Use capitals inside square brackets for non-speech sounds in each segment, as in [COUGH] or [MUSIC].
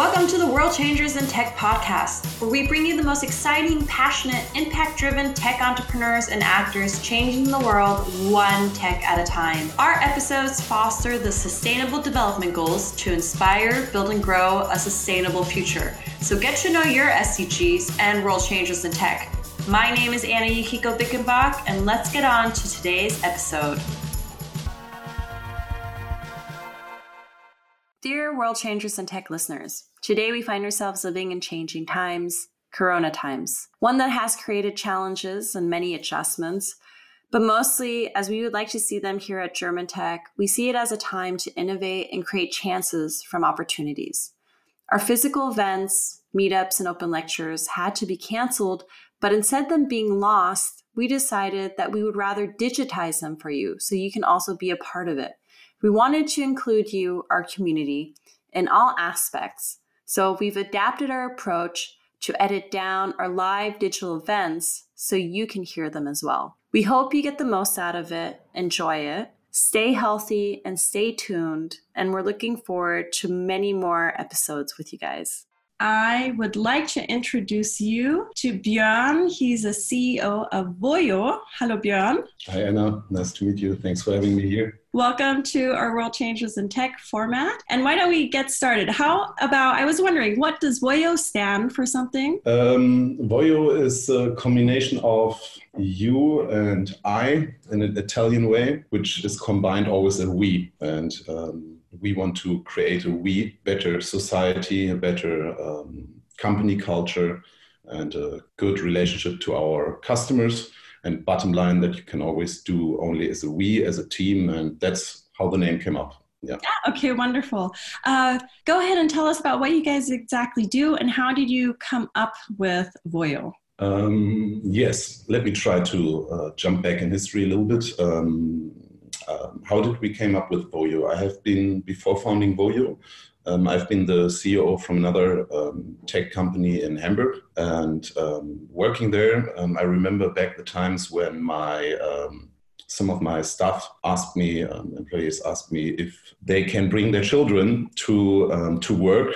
Welcome to the World Changers in Tech podcast, where we bring you the most exciting, passionate, impact driven tech entrepreneurs and actors changing the world one tech at a time. Our episodes foster the sustainable development goals to inspire, build, and grow a sustainable future. So get to know your SDGs and World Changers in Tech. My name is Anna Yukiko Bickenbach, and let's get on to today's episode. Dear World Changers and Tech listeners, today we find ourselves living in changing times, Corona times, one that has created challenges and many adjustments. But mostly, as we would like to see them here at German Tech, we see it as a time to innovate and create chances from opportunities. Our physical events, meetups, and open lectures had to be canceled, but instead of them being lost, we decided that we would rather digitize them for you so you can also be a part of it. We wanted to include you, our community, in all aspects. So we've adapted our approach to edit down our live digital events so you can hear them as well. We hope you get the most out of it, enjoy it, stay healthy, and stay tuned. And we're looking forward to many more episodes with you guys. I would like to introduce you to Björn. He's a CEO of Voyo. Hello, Björn. Hi, Anna. Nice to meet you. Thanks for having me here. Welcome to our World Changers in Tech format. And why don't we get started? How about, I was wondering, what does Voyo stand for something? Um, Voyo is a combination of you and I in an Italian way, which is combined always a we. And um, we want to create a we better society, a better um, company culture, and a good relationship to our customers and bottom line that you can always do only as a we as a team and that's how the name came up. Yeah. yeah okay wonderful. Uh, go ahead and tell us about what you guys exactly do and how did you come up with voyo um, yes let me try to uh, jump back in history a little bit. Um, um, how did we came up with voyo i have been before founding voyo um, I've been the CEO from another um, tech company in Hamburg, and um, working there, um, I remember back the times when my um, some of my staff asked me, um, employees asked me if they can bring their children to to work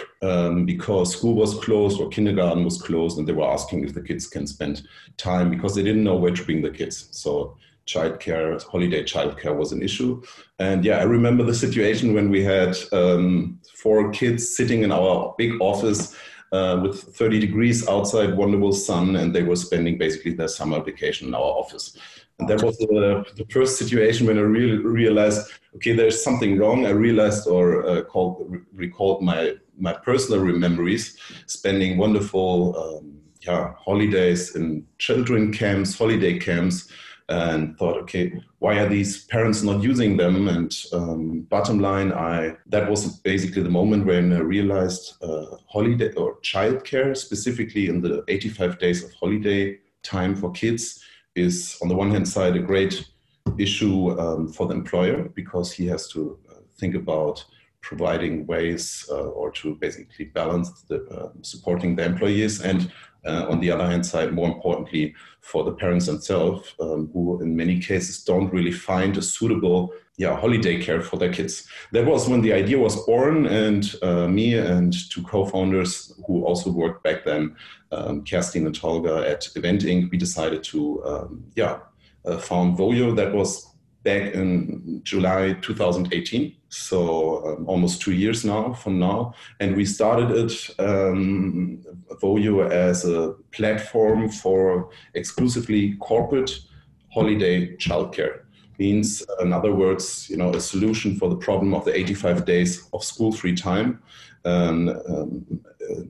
because school was closed or kindergarten was closed, and they were asking if the kids can spend time because they didn't know where to bring the kids. So childcare, holiday childcare was an issue. And yeah, I remember the situation when we had um, four kids sitting in our big office uh, with 30 degrees outside, wonderful sun, and they were spending basically their summer vacation in our office. And that was the, the first situation when I realized, okay, there's something wrong. I realized or uh, called, recalled my, my personal memories, spending wonderful um, yeah, holidays in children camps, holiday camps, and thought, okay, why are these parents not using them? And um, bottom line, I that was basically the moment when I realized uh, holiday or childcare, specifically in the 85 days of holiday time for kids, is on the one hand side a great issue um, for the employer because he has to uh, think about providing ways uh, or to basically balance the uh, supporting the employees and uh, on the other hand side, more importantly, for the parents themselves, um, who in many cases don't really find a suitable yeah, holiday care for their kids. That was when the idea was born, and uh, me and two co-founders who also worked back then, um, Kerstin and Tolga at Event Inc., we decided to um, yeah, uh, found Voyo. That was back in July 2018, so um, almost two years now from now. And we started it, um, Voyo, as a platform for exclusively corporate holiday childcare. Means, in other words, you know, a solution for the problem of the 85 days of school-free time, um, um,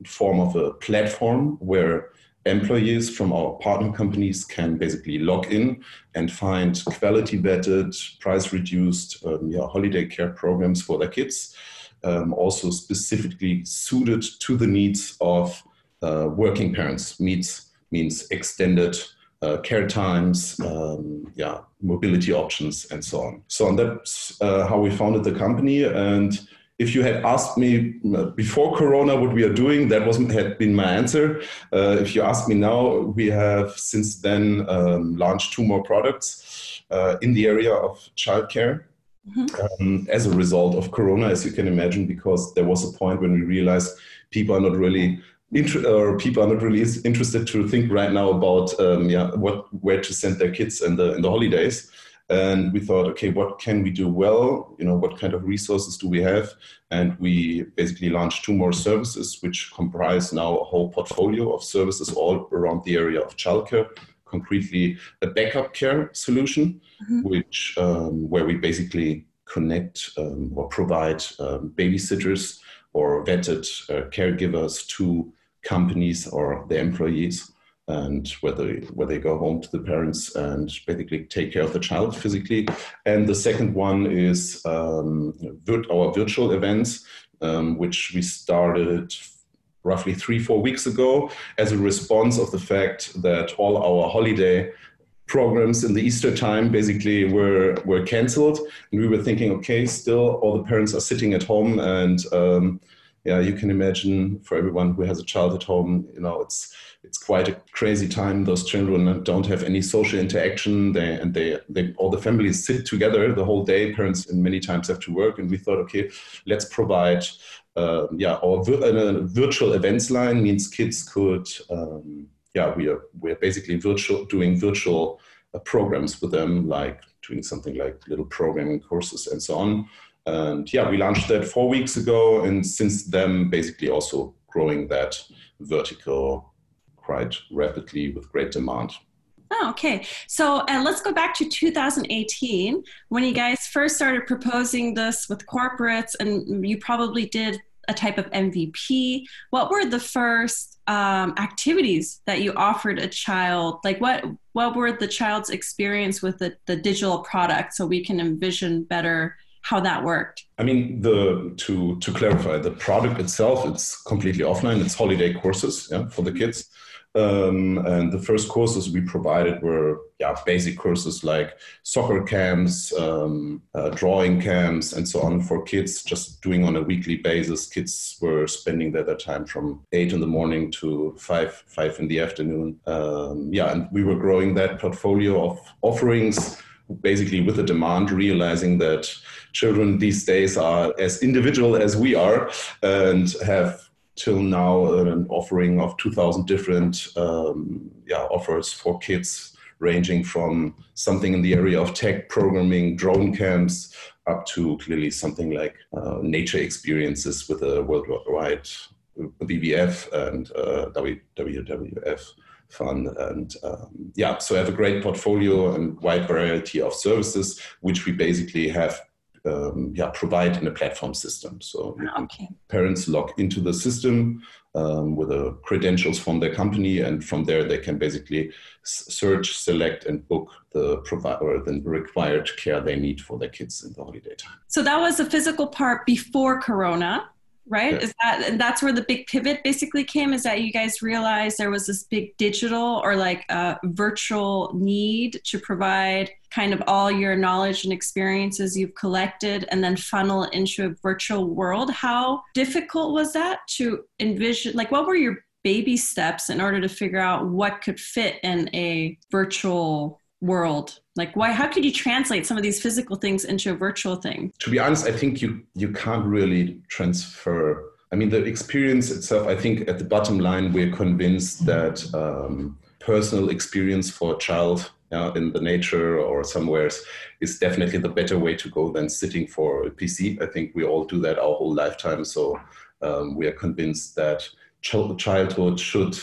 form of a platform where employees from our partner companies can basically log in and find quality vetted, price reduced um, yeah, holiday care programs for their kids, um, also specifically suited to the needs of uh, working parents. Meets means extended uh, care times, um, yeah, mobility options, and so on. So, and that's uh, how we founded the company. And if you had asked me uh, before Corona what we are doing, that wasn't had been my answer. Uh, if you ask me now, we have since then um, launched two more products uh, in the area of childcare. mm-hmm. um, as a result of Corona, as you can imagine, because there was a point when we realized people are not really inter- or people are not really interested to think right now about um, yeah what where to send their kids in the in the holidays and we thought okay what can we do well? You know what kind of resources do we have? And we basically launched two more services which comprise now a whole portfolio of services all around the area of childcare concretely a backup care solution mm-hmm. which um, where we basically connect um, or provide um, babysitters or vetted uh, caregivers to companies or the employees and where they, where they go home to the parents and basically take care of the child physically. And the second one is um, our virtual events, um, which we started roughly three, four weeks ago as a response of the fact that all our holiday programs in the Easter time basically were were cancelled, and we were thinking, okay, still all the parents are sitting at home, and um, yeah, you can imagine for everyone who has a child at home, you know, it's it's quite a crazy time. Those children don't have any social interaction. They and they, they all the families sit together the whole day. Parents and many times have to work, and we thought, okay, let's provide. Uh, yeah, our vir- virtual events line means kids could, um, yeah, we are we're basically virtual doing virtual uh, programs with them, like doing something like little programming courses and so on. And yeah, we launched that four weeks ago, and since then, basically also growing that vertical quite rapidly with great demand. Oh, okay. So uh, let's go back to 2018 when you guys first started proposing this with corporates, and you probably did a type of MVP. What were the first um, activities that you offered a child? Like, what what were the child's experience with the, the digital product, so we can envision better how that worked. I mean, the to to clarify, the product itself it's completely offline. It's holiday courses yeah, for the kids. Um, and the first courses we provided were yeah basic courses like soccer camps, um, uh, drawing camps, and so on for kids. Just doing on a weekly basis. Kids were spending their, their time from eight in the morning to five five in the afternoon. Um, yeah, and we were growing that portfolio of offerings basically with the demand, realizing that children these days are as individual as we are and have till now an offering of 2,000 different um, yeah, offers for kids, ranging from something in the area of tech programming, drone camps, up to clearly something like uh, nature experiences with a worldwide WWF and uh, WWF fund. And um, yeah, so I have a great portfolio and wide variety of services, which we basically have um, yeah, provide in a platform system. So okay. parents log into the system um, with the credentials from their company, and from there they can basically search, select, and book the provider the required care they need for their kids in the holiday time. So that was the physical part before Corona right? Yeah. is that and that's where the big pivot basically came is that you guys realized there was this big digital or like a virtual need to provide kind of all your knowledge and experiences you've collected and then funnel into a virtual world. How difficult was that to envision like what were your baby steps in order to figure out what could fit in a virtual world like why how could you translate some of these physical things into a virtual thing? To be honest i think you you can't really transfer i mean the experience itself i think at the bottom line we're convinced that um, personal experience for a child uh, in the nature or somewhere is definitely the better way to go than sitting for a pc i think we all do that our whole lifetime. So um, we are convinced that ch- childhood should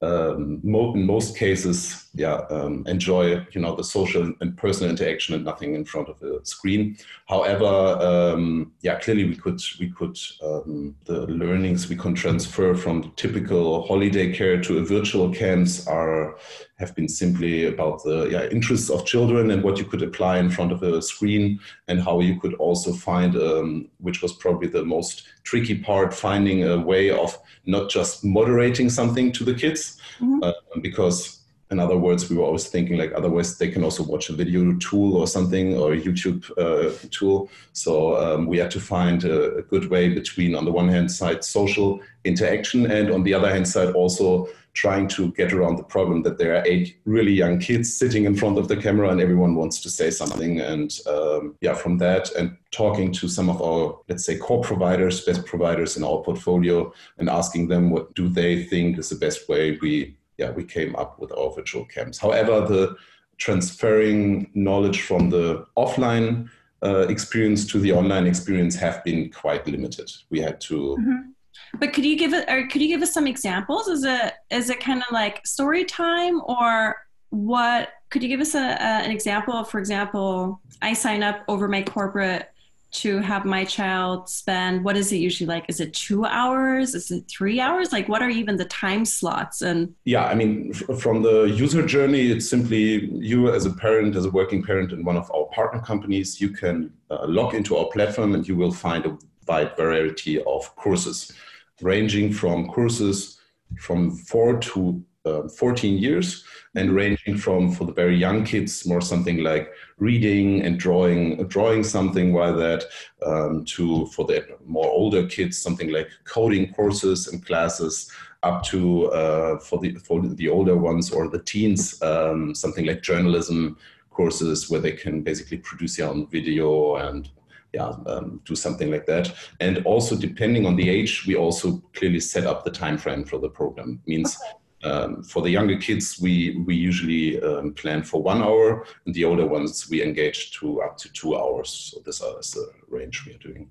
um, in most cases, yeah, um, enjoy you know the social and personal interaction and nothing in front of a screen. However, um, yeah, clearly we could we could um, the learnings we can transfer from typical holiday care to a virtual camps are have been simply about the yeah, interests of children and what you could apply in front of a screen and how you could also find, um, which was probably the most tricky part, finding a way of not just moderating something to the kids, mm-hmm. uh, because in other words, we were always thinking like otherwise they can also watch a video tool or something or a YouTube uh, tool. So um, we had to find a, a, good way between, on the one hand side, social interaction and on the other hand side also trying to get around the problem that there are eight really young kids sitting in front of the camera and everyone wants to say something. And um, yeah, from that and talking to some of our, let's say, core providers, best providers in our portfolio, and asking them what do they think is the best way we yeah we came up with our virtual camps. However, the transferring knowledge from the offline uh, experience to the online experience have been quite limited. We had to. Mm-hmm but could you give it, or could you give us some examples? Is it is it kind of like story time, or what? Could you give us a, a, an example? For example, I sign up over my corporate to have my child spend what is it usually like? Is it two hours? Is it three hours? Like what are even the time slots and yeah i mean from the user journey it's simply you as a parent as a working parent in one of our partner companies you can uh, log into our platform and you will find a wide variety of courses ranging from courses from four to uh, 14 years and ranging from for the very young kids more something like reading and drawing drawing something while that um, to for the more older kids something like coding courses and classes up to uh, for the for the older ones or the teens um, something like journalism courses where they can basically produce their own video and yeah, um, do something like that. And also, depending on the age, we also clearly set up the time frame for the program. Means um, for the younger kids, we we usually um, plan for one hour, and the older ones we engage to up to two hours. So this is the range we are doing.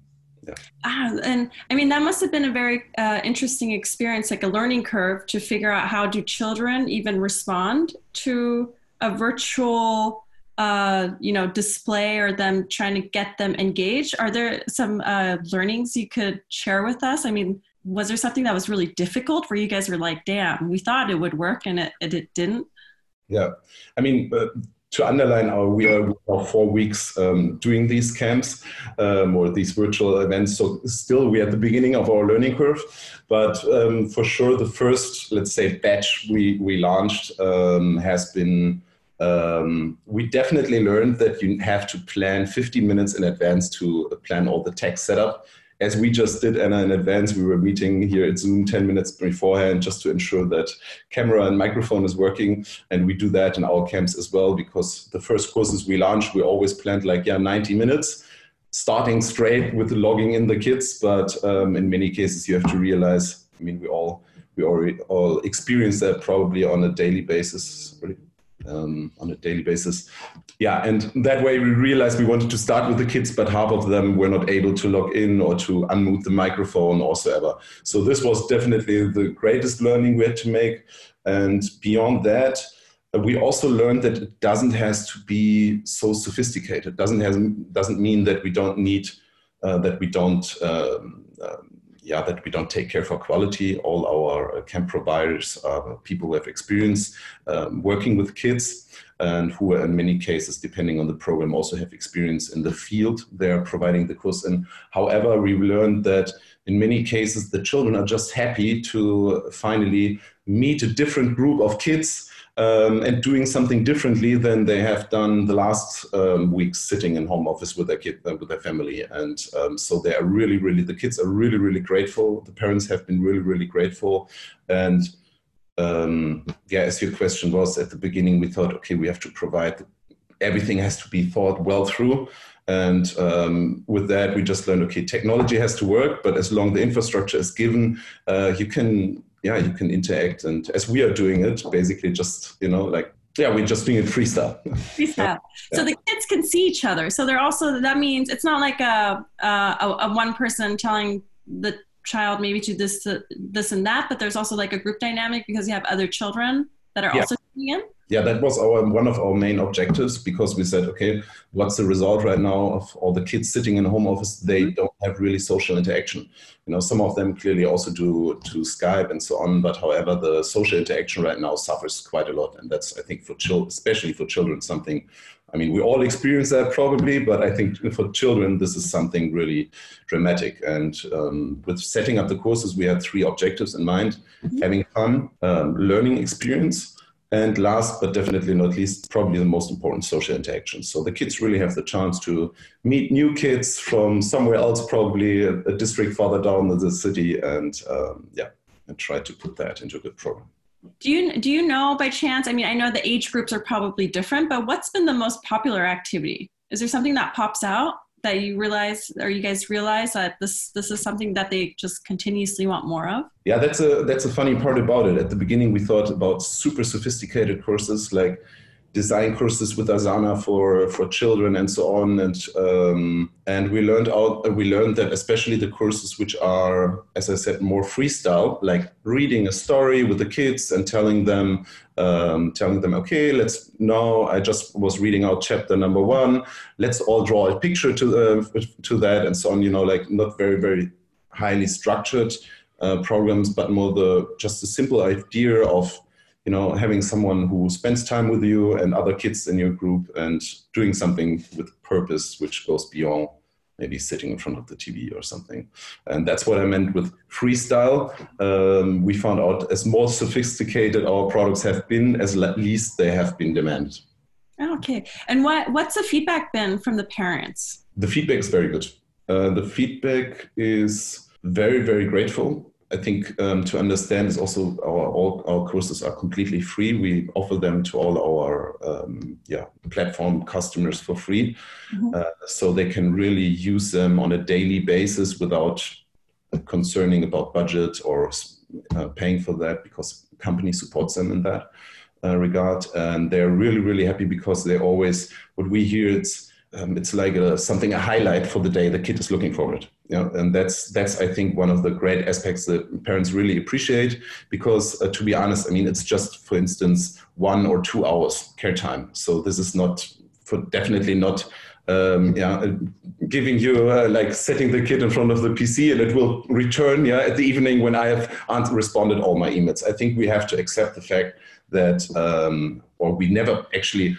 Yeah. Ah, and I mean that must have been a very uh, interesting experience, like a learning curve, to figure out how do children even respond to a virtual uh, you know display or them trying to get them engaged are there some uh, learnings you could share with us i mean was there something that was really difficult where you guys were like damn we thought it would work and it, it, it didn't? Yeah. I mean uh, to underline our we are four weeks um, doing these camps um, or these virtual events. So still we're at the beginning of our learning curve but um, for sure the first let's say batch we we launched um, has been um, we definitely learned that you have to plan 15 minutes in advance to plan all the tech setup. As we just did Anna in advance, we were meeting here at Zoom 10 minutes beforehand just to ensure that camera and microphone is working. And we do that in our camps as well because the first courses we launch, we always planned like, yeah, 90 minutes starting straight with logging in the kids. But um, in many cases, you have to realize, I mean, we all, we already all experience that probably on a daily basis um, on a daily basis. Yeah, and that way we realized we wanted to start with the kids, but half of them were not able to log in or to unmute the microphone or so ever. So this was definitely the greatest learning we had to make. And beyond that, uh, we also learned that it doesn't has to be so sophisticated. Doesn't has doesn't mean that we don't need uh, that we don't um, um, yeah, that we don't take care for quality. All our uh, camp providers are people who have experience um, working with kids and who are in many cases, depending on the program, also have experience in the field they're providing the course in. However, we learned that in many cases, the children are just happy to finally meet a different group of kids um, and doing something differently than they have done the last um, weeks sitting in home office with their kid uh, with their family. And um, so they are really really the kids are really really grateful. The parents have been really really grateful. And um, yeah as your question was at the beginning we thought okay we have to provide everything has to be thought well through. And um, with that, we just learned okay, technology has to work, but as long the infrastructure is given, uh, you can yeah, you can interact. And as we are doing it, basically just, you know, like, yeah, we're just doing it freestyle. [LAUGHS] Freestyle. yeah. So the kids can see each other. So they're also, that means it's not like a, a, a one person telling the child maybe to this, to this and that, but there's also like a group dynamic because you have other children that are yeah. also coming in yeah, that was our one of our main objectives because we said, okay, what's the result right now of all the kids sitting in home office? They mm-hmm. don't have really social interaction. You know, some of them clearly also do to Skype and so on, but however, the social interaction right now suffers quite a lot, and that's I think for children, especially for children, something. I mean, we all experience that probably, but I think for children, this is something really dramatic. And um, with setting up the courses, we had three objectives in mind: mm-hmm. having fun, um, learning experience and last but definitely not least, probably the most important social interaction. So the kids really have the chance to meet new kids from somewhere else, probably a, a district farther down in the city, and um, yeah, and try to put that into a good program. Do you do you know by chance? I mean, I know the age groups are probably different, but what's been the most popular activity? Is there something that pops out that you realize or you guys realize that this this is something that they just continuously want more of? Yeah, that's a that's a funny part about it. At the beginning, we thought about super sophisticated courses like design courses with Asana for, for children and so on. And um, and we learned out we learned that especially the courses which are, as I said, more freestyle, like reading a story with the kids and telling them um, telling them, okay, let's now I just was reading out chapter number one. Let's all draw a picture to uh, to that and so on. You know, like not very very highly structured uh, programs, but more the just a simple idea of you know, having someone who spends time with you and other kids in your group and doing something with purpose, which goes beyond maybe sitting in front of the TV or something. And that's what I meant with freestyle. Um, we found out as more sophisticated our products have been, as least they have been demanded. Okay. And what, what's the feedback been from the parents? The feedback is very good. Uh, the feedback is very, very grateful. I think um, to understand is also our all our courses are completely free. We offer them to all our um, yeah platform customers for free, mm-hmm. uh, so they can really use them on a daily basis without concerning about budget or uh, paying for that because company supports them in that uh, regard. And they're really really happy because they always what we hear it's um, it's like a, something a highlight for the day. The kid is looking for it know, and that's that's i think one of the great aspects that parents really appreciate because uh, to be honest i mean it's just for instance one or two hours care time. So this is not for definitely not um, yeah, giving you uh, like setting the kid in front of the PC and it will return yeah at the evening when I have responded all my emails. I think we have to accept the fact that um, or we never actually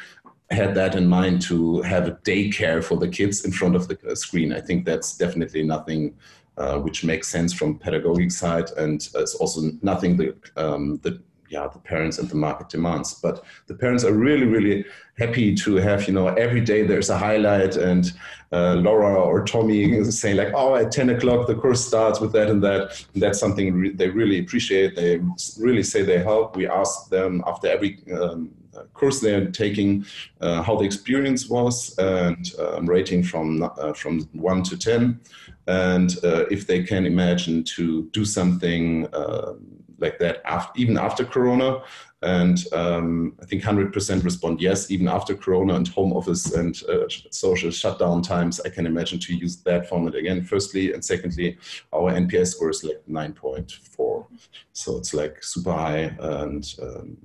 had that in mind to have a daycare for the kids in front of the screen. I think that's definitely nothing uh, which makes sense from pedagogic side, and it's also nothing that um, that yeah the parents and the market demands. But the parents are really really happy to have you know every day there's a highlight, and uh, Laura or Tommy [LAUGHS] saying like oh at ten o'clock the course starts with that and that. And that's something re- they really appreciate. They really say they help. We ask them after every um, course they're taking, uh, how the experience was, and um, rating from uh, from one to ten, and uh, if they can imagine to do something um, like that after, even after Corona. And um, I think 100% respond yes, even after Corona and home office and uh, social shutdown times. I can imagine to use that format again. Firstly, and secondly, our NPS score is like 9.4, so it's like super high and um,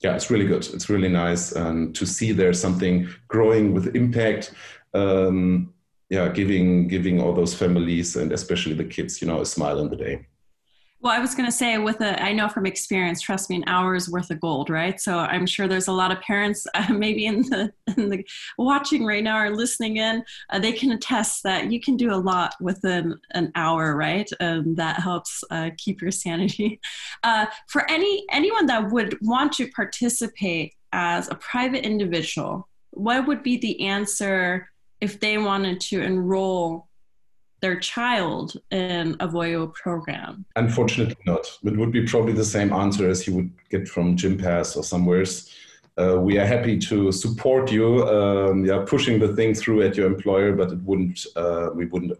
yeah, it's really good. It's really nice and to see there's something growing with impact. Um, yeah, giving giving all those families and especially the kids, you know, a smile in the day. Well, I was going to say, with a, I know from experience, trust me, an hour is worth of gold, right? So I'm sure there's a lot of parents, [LAUGHS] uh, maybe in the, in the watching right now or listening in, uh, they can attest that you can do a lot within an hour, right? And that helps uh, keep your sanity. [LAUGHS] Uh, for any anyone that would want to participate as a private individual, what would be the answer if they wanted to enroll their child in a Voyo program? Unfortunately, not. It would be probably the same answer as you would get from Gympass or somewheres. Uh, we are happy to support you, um, yeah, pushing the thing through at your employer, but it wouldn't, uh, we wouldn't,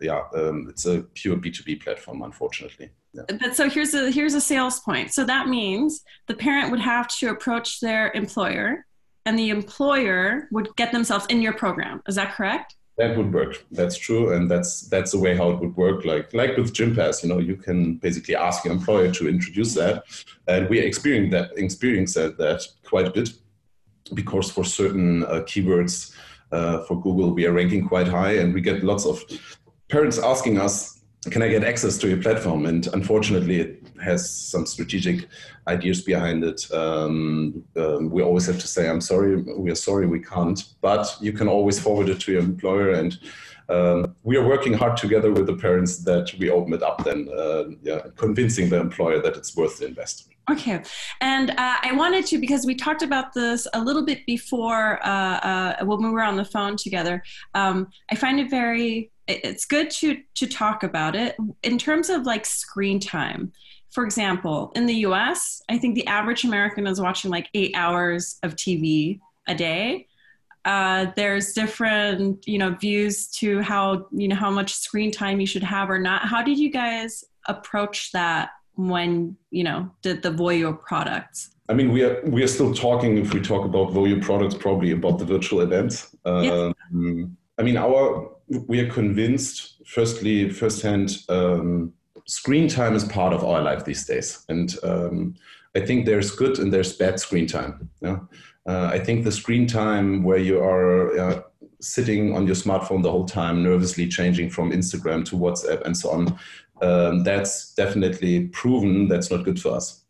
yeah, um, it's a pure B2B platform, unfortunately. Yeah. But so here's a here's a sales point. So that means the parent would have to approach their employer, and the employer would get themselves in your program. Is that correct? That would work. That's true, and that's that's the way how it would work. Like like with Gympass, you know, you can basically ask your employer to introduce that, and we experience that experience that, that quite a bit, because for certain uh, keywords uh, for Google we are ranking quite high, and we get lots of parents asking us can I get access to your platform? And unfortunately, it has some strategic ideas behind it. Um, um, we always have to say, I'm sorry, we are sorry, we can't. But you can always forward it to your employer. And um, we are working hard together with the parents that we open it up then, uh, yeah, convincing the employer that it's worth the investment. Okay. And uh, I wanted to, because we talked about this a little bit before uh, uh, when we were on the phone together, um, I find it very, it's good to, to talk about it in terms of like screen time. For example, in the US, I think the average American is watching like eight hours of TV a day. Uh, there's different, you know, views to how, you know, how much screen time you should have or not. How did you guys approach that when you know did the Voyo products? I mean, we are we are still talking. If we talk about Voyo products, probably about the virtual events. Um, I mean, our we are convinced. Firstly, firsthand, um, screen time is part of our life these days, and um, I think there's good and there's bad screen time. Yeah? Uh, I think the screen time where you are uh, sitting on your smartphone the whole time, nervously changing from Instagram to WhatsApp and so on, um, that's definitely proven that's not good for us.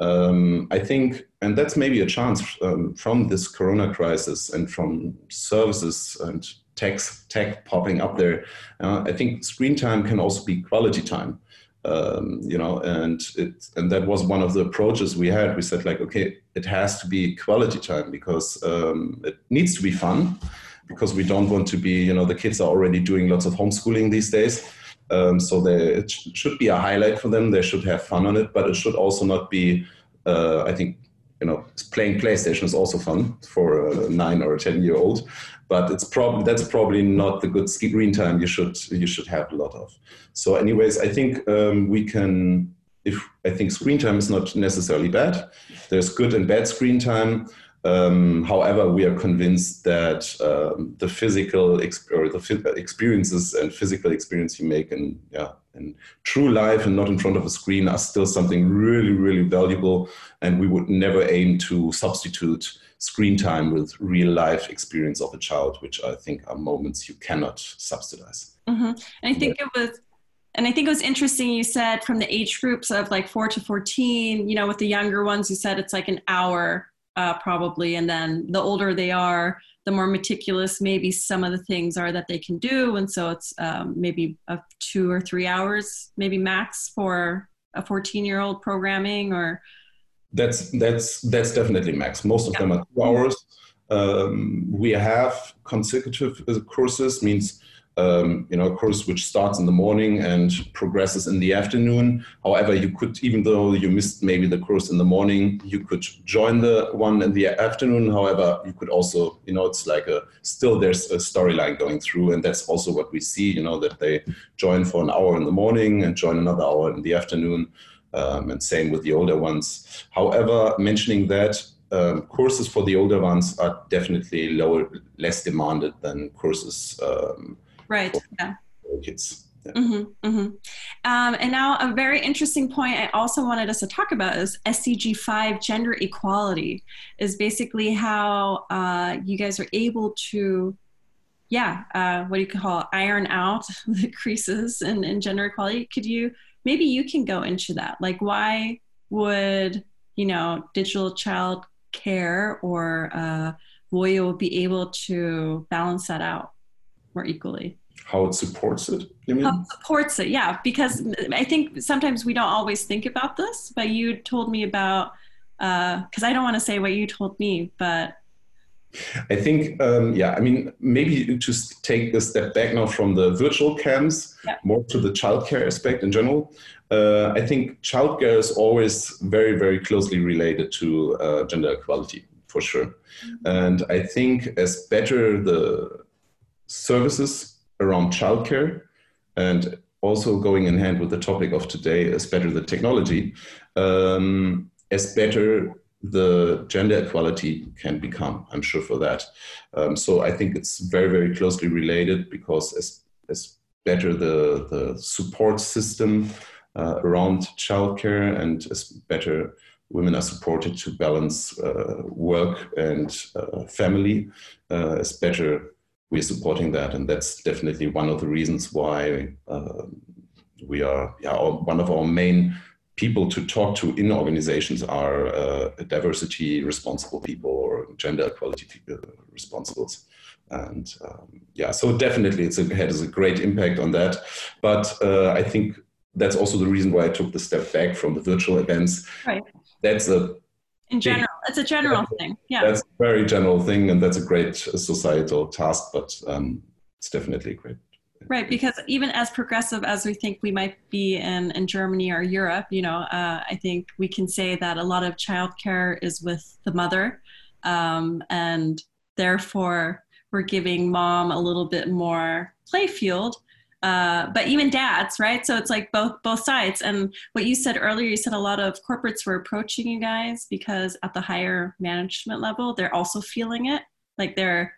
Um, I think, and that's maybe a chance um, from this Corona crisis and from services and tech, tech popping up there. Uh, I think screen time can also be quality time. Um, you know, and it and that was one of the approaches we had. We said like, okay, it has to be quality time because um, it needs to be fun because we don't want to be, you know, the kids are already doing lots of homeschooling these days. Um, so they, it sh- should be a highlight for them. They should have fun on it, but it should also not be. Uh, I think you know playing PlayStation is also fun for a nine or a ten year old, but it's probably that's probably not the good screen time you should you should have a lot of. So, anyways, I think um, we can. If I think screen time is not necessarily bad, there's good and bad screen time. Um, however, we are convinced that um, the physical exp- or the experiences and physical experience you make in, yeah, in true life and not in front of a screen are still something really, really valuable. And we would never aim to substitute screen time with real life experience of a child, which I think are moments you cannot subsidize. Mm-hmm. And I think it was and I think it was interesting you said from the age groups of like 4 to 14, you know, with the younger ones you said it's like an hour uh, probably. And then the older they are, the more meticulous maybe some of the things are that they can do. And so it's um, maybe a two or three hours, maybe max for a 14 year old programming or. That's that's that's definitely max. Most of yeah. them are two hours. Um, we have consecutive courses means um, you know, a course which starts in the morning and progresses in the afternoon. However, you could, even though you missed maybe the course in the morning, you could join the one in the afternoon. However, you could also, you know, it's like a still there's a storyline going through, and that's also what we see. You know, that they join for an hour in the morning and join another hour in the afternoon, um, and same with the older ones. However, mentioning that. Um, courses for the older ones are definitely lower, less demanded than courses um, right yeah kids yeah. Mm-hmm, mm-hmm. Um, and now a very interesting point I also wanted us to talk about is SDG 5 gender equality is basically how uh, you guys are able to yeah uh, what do you call it, iron out [LAUGHS] the creases in, in gender equality could you maybe you can go into that. Like why would you know digital child care or uh, Voyo be able to balance that out more equally? How it supports it you mean? How it supports it yeah. Because i think sometimes we don't always think about this but you told me about because uh, i don't want to say what you told me but I think, um, yeah, I mean, maybe to take a step back now from the virtual camps, yeah. more to the childcare aspect in general. Uh, I think childcare is always very, very closely related to uh, gender equality, for sure. Mm-hmm. And I think as better the services around childcare and also going in hand with the topic of today is better the technology um, as better the gender equality can become i'm sure for that. Um, so i think it's very very closely related because as, as better the, the support system uh, around childcare and as better women are supported to balance uh, work and uh, family uh, as better we're supporting that, and that's definitely one of the reasons why uh, we are yeah, one of our main people to talk to in organizations are uh, diversity responsible people or gender equality people responsibles. And um, yeah so definitely it's a, it has a great impact on that. But uh, i think that's also the reason why i took the step back from the virtual events. Right. That's a in general it's a general thing yeah. That's a very general thing and that's a great societal task but um, it's definitely great right because even as progressive as we think we might be in, in germany or europe you know uh, i think we can say that a lot of childcare is with the mother um, and therefore we're giving mom a little bit more play field uh, but even dads, right? So it's like both both sides. And what you said earlier, you said a lot of corporates were approaching you guys because at the higher management level, they're also feeling it, like they're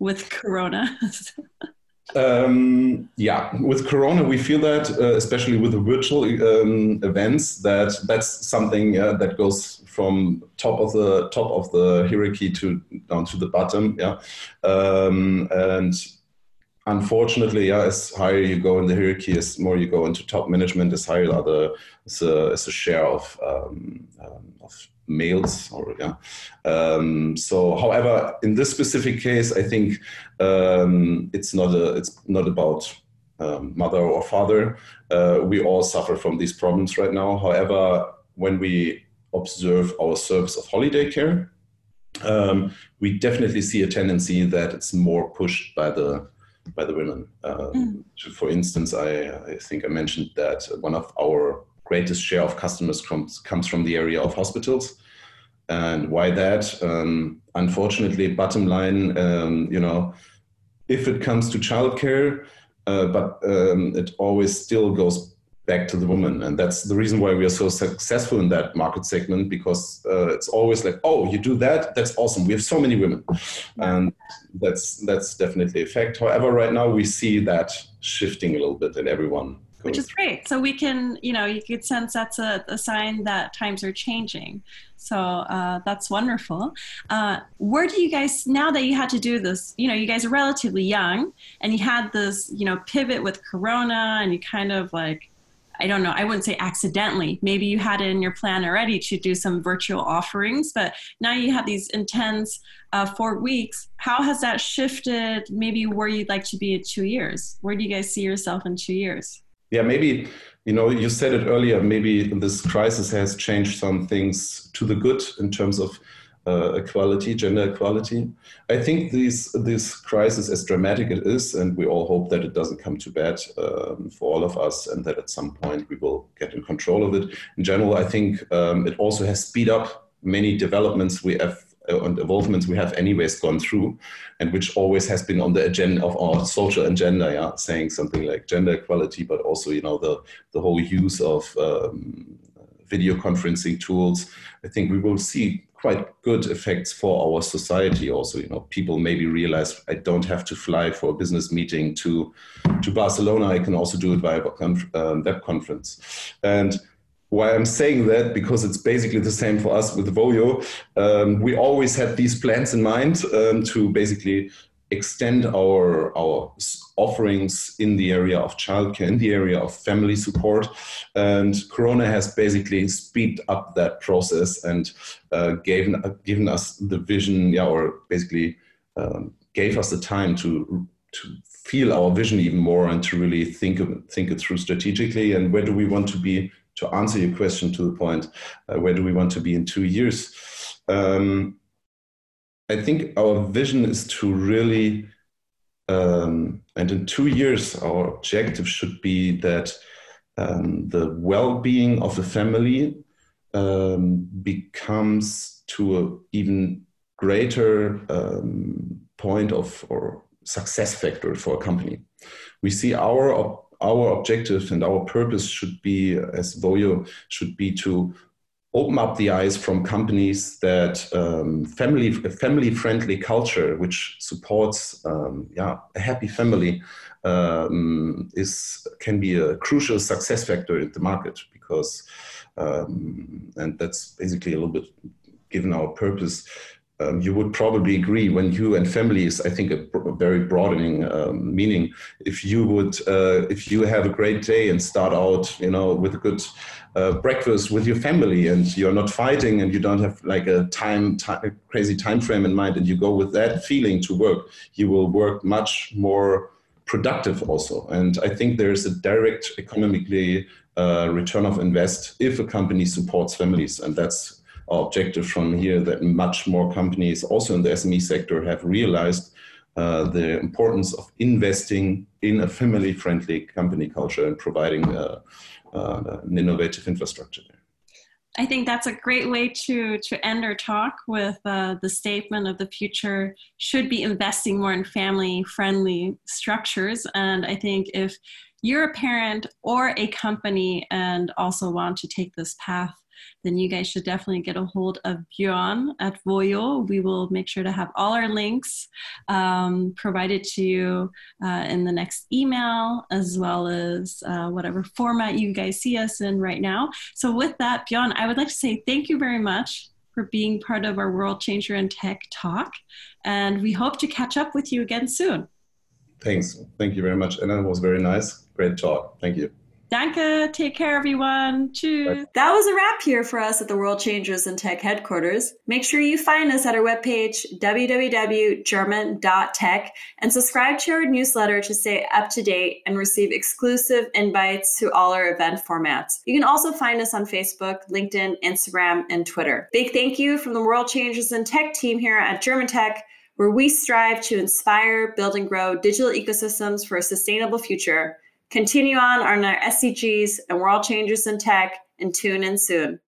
with Corona. [LAUGHS] um, yeah, with Corona, we feel that, uh, especially with the virtual um, events, that that's something uh, that goes from top of the top of the hierarchy to down to the bottom. Yeah, um, and unfortunately, yeah, as higher you go in the hierarchy, as more you go into top management, as higher are the as a, as a share of um, um, males or yeah. Um, so, however, in this specific case, I think um, it's not a it's not about um, mother or father. Uh, we all suffer from these problems right now. However, when we observe our service of holiday care, um, we definitely see a tendency that it's more pushed by the by the women. Um, mm. For instance, I, I think I mentioned that one of our greatest share of customers comes comes from the area of hospitals. And why that? Um, unfortunately, bottom line, um, you know, if it comes to childcare, uh, but um, it always still goes back to the woman. And that's the reason why we are so successful in that market segment because uh, it's always like, oh, you do that? That's awesome. We have so many women. And that's, that's definitely a fact. However, right now we see that shifting a little bit in everyone. Which is great. So we can, you know, you could sense that's a, a sign that times are changing. So uh, that's wonderful. Uh, where do you guys, now that you had to do this, you know, you guys are relatively young and you had this, you know, pivot with Corona and you kind of like I don't know, I wouldn't say accidentally. Maybe you had it in your plan already to do some virtual offerings, but now you have these intense uh, four weeks. How has that shifted maybe where you'd like to be in two years? Where do you guys see yourself in two years? Yeah, maybe, you know, you said it earlier, maybe this crisis has changed some things to the good in terms of uh, equality, gender equality. I think this this crisis, as dramatic it is, and we all hope that it doesn't come to bad um, for all of us, and that at some point we will get in control of it. In general, I think um, it also has speed up many developments we have and evolvements we have anyways gone through, and which always has been on the agenda of our social agenda, yeah, saying something like gender equality, but also you know the the whole use of um, video conferencing tools. I think we will see quite good effects for our society also you know. People maybe realize i don't have to fly for a business meeting to to barcelona. I can also do it via um, web conference. And why i'm saying that because it's basically the same for us with voyo um, we always had these plans in mind um, to basically extend our our offerings in the area of childcare, in the area of family support, and Corona has basically speed up that process and given uh, given us the vision, yeah, or basically um, gave us the time to to feel our vision even more and to really think of, think it through strategically. And where do we want to be to answer your question to the point uh, where do we want to be in two years um, I think our vision is to really, um, and in two years, our objective should be that um, the well-being of the family um, becomes to an even greater um, point of or success factor for a company. We see our our objective and our purpose should be, as Voyo, should be to open up the eyes from companies that um, family family friendly culture which supports um, yeah a happy family um, is can be a crucial success factor in the market because um, and that's basically a little bit given our purpose um, you would probably agree when you and family is, I think, a, a very broadening um, meaning. If you would, uh, if you have a great day and start out, you know, with a good uh, breakfast with your family, and you're not fighting, and you don't have like a time, crazy time frame in mind, and you go with that feeling to work, you will work much more productive also. And I think there's a direct economically uh, return of invest if a company supports families, and that's objective from here that much more companies, also in the SME sector, have realized uh, the importance of investing in a family friendly company culture and providing uh, uh, an innovative infrastructure there. I think that's a great way to to end our talk with uh, the statement of the future should be investing more in family friendly structures. And I think if you're a parent or a company and also want to take this path, then you guys should definitely get a hold of Björn at Voyo. We will make sure to have all our links um, provided to you uh, in the next email, as well as uh, whatever format you guys see us in right now. So, with that, Björn, I would like to say thank you very much for being part of our World Changer in Tech talk. And we hope to catch up with you again soon. Thanks. Thank you very much. And that was very nice. Great talk. Thank you. Danke. Take care, everyone. Cheers. That was a wrap here for us at the World Changers in Tech headquarters. Make sure you find us at our webpage, www.german.tech, and subscribe to our newsletter to stay up to date and receive exclusive invites to all our event formats. You can also find us on Facebook, LinkedIn, Instagram, and Twitter. Big thank you from the World Changers in Tech team here at German Tech where we strive to inspire, build, and grow digital ecosystems for a sustainable future continue on on our SDGs and world changers in tech, and tune in soon.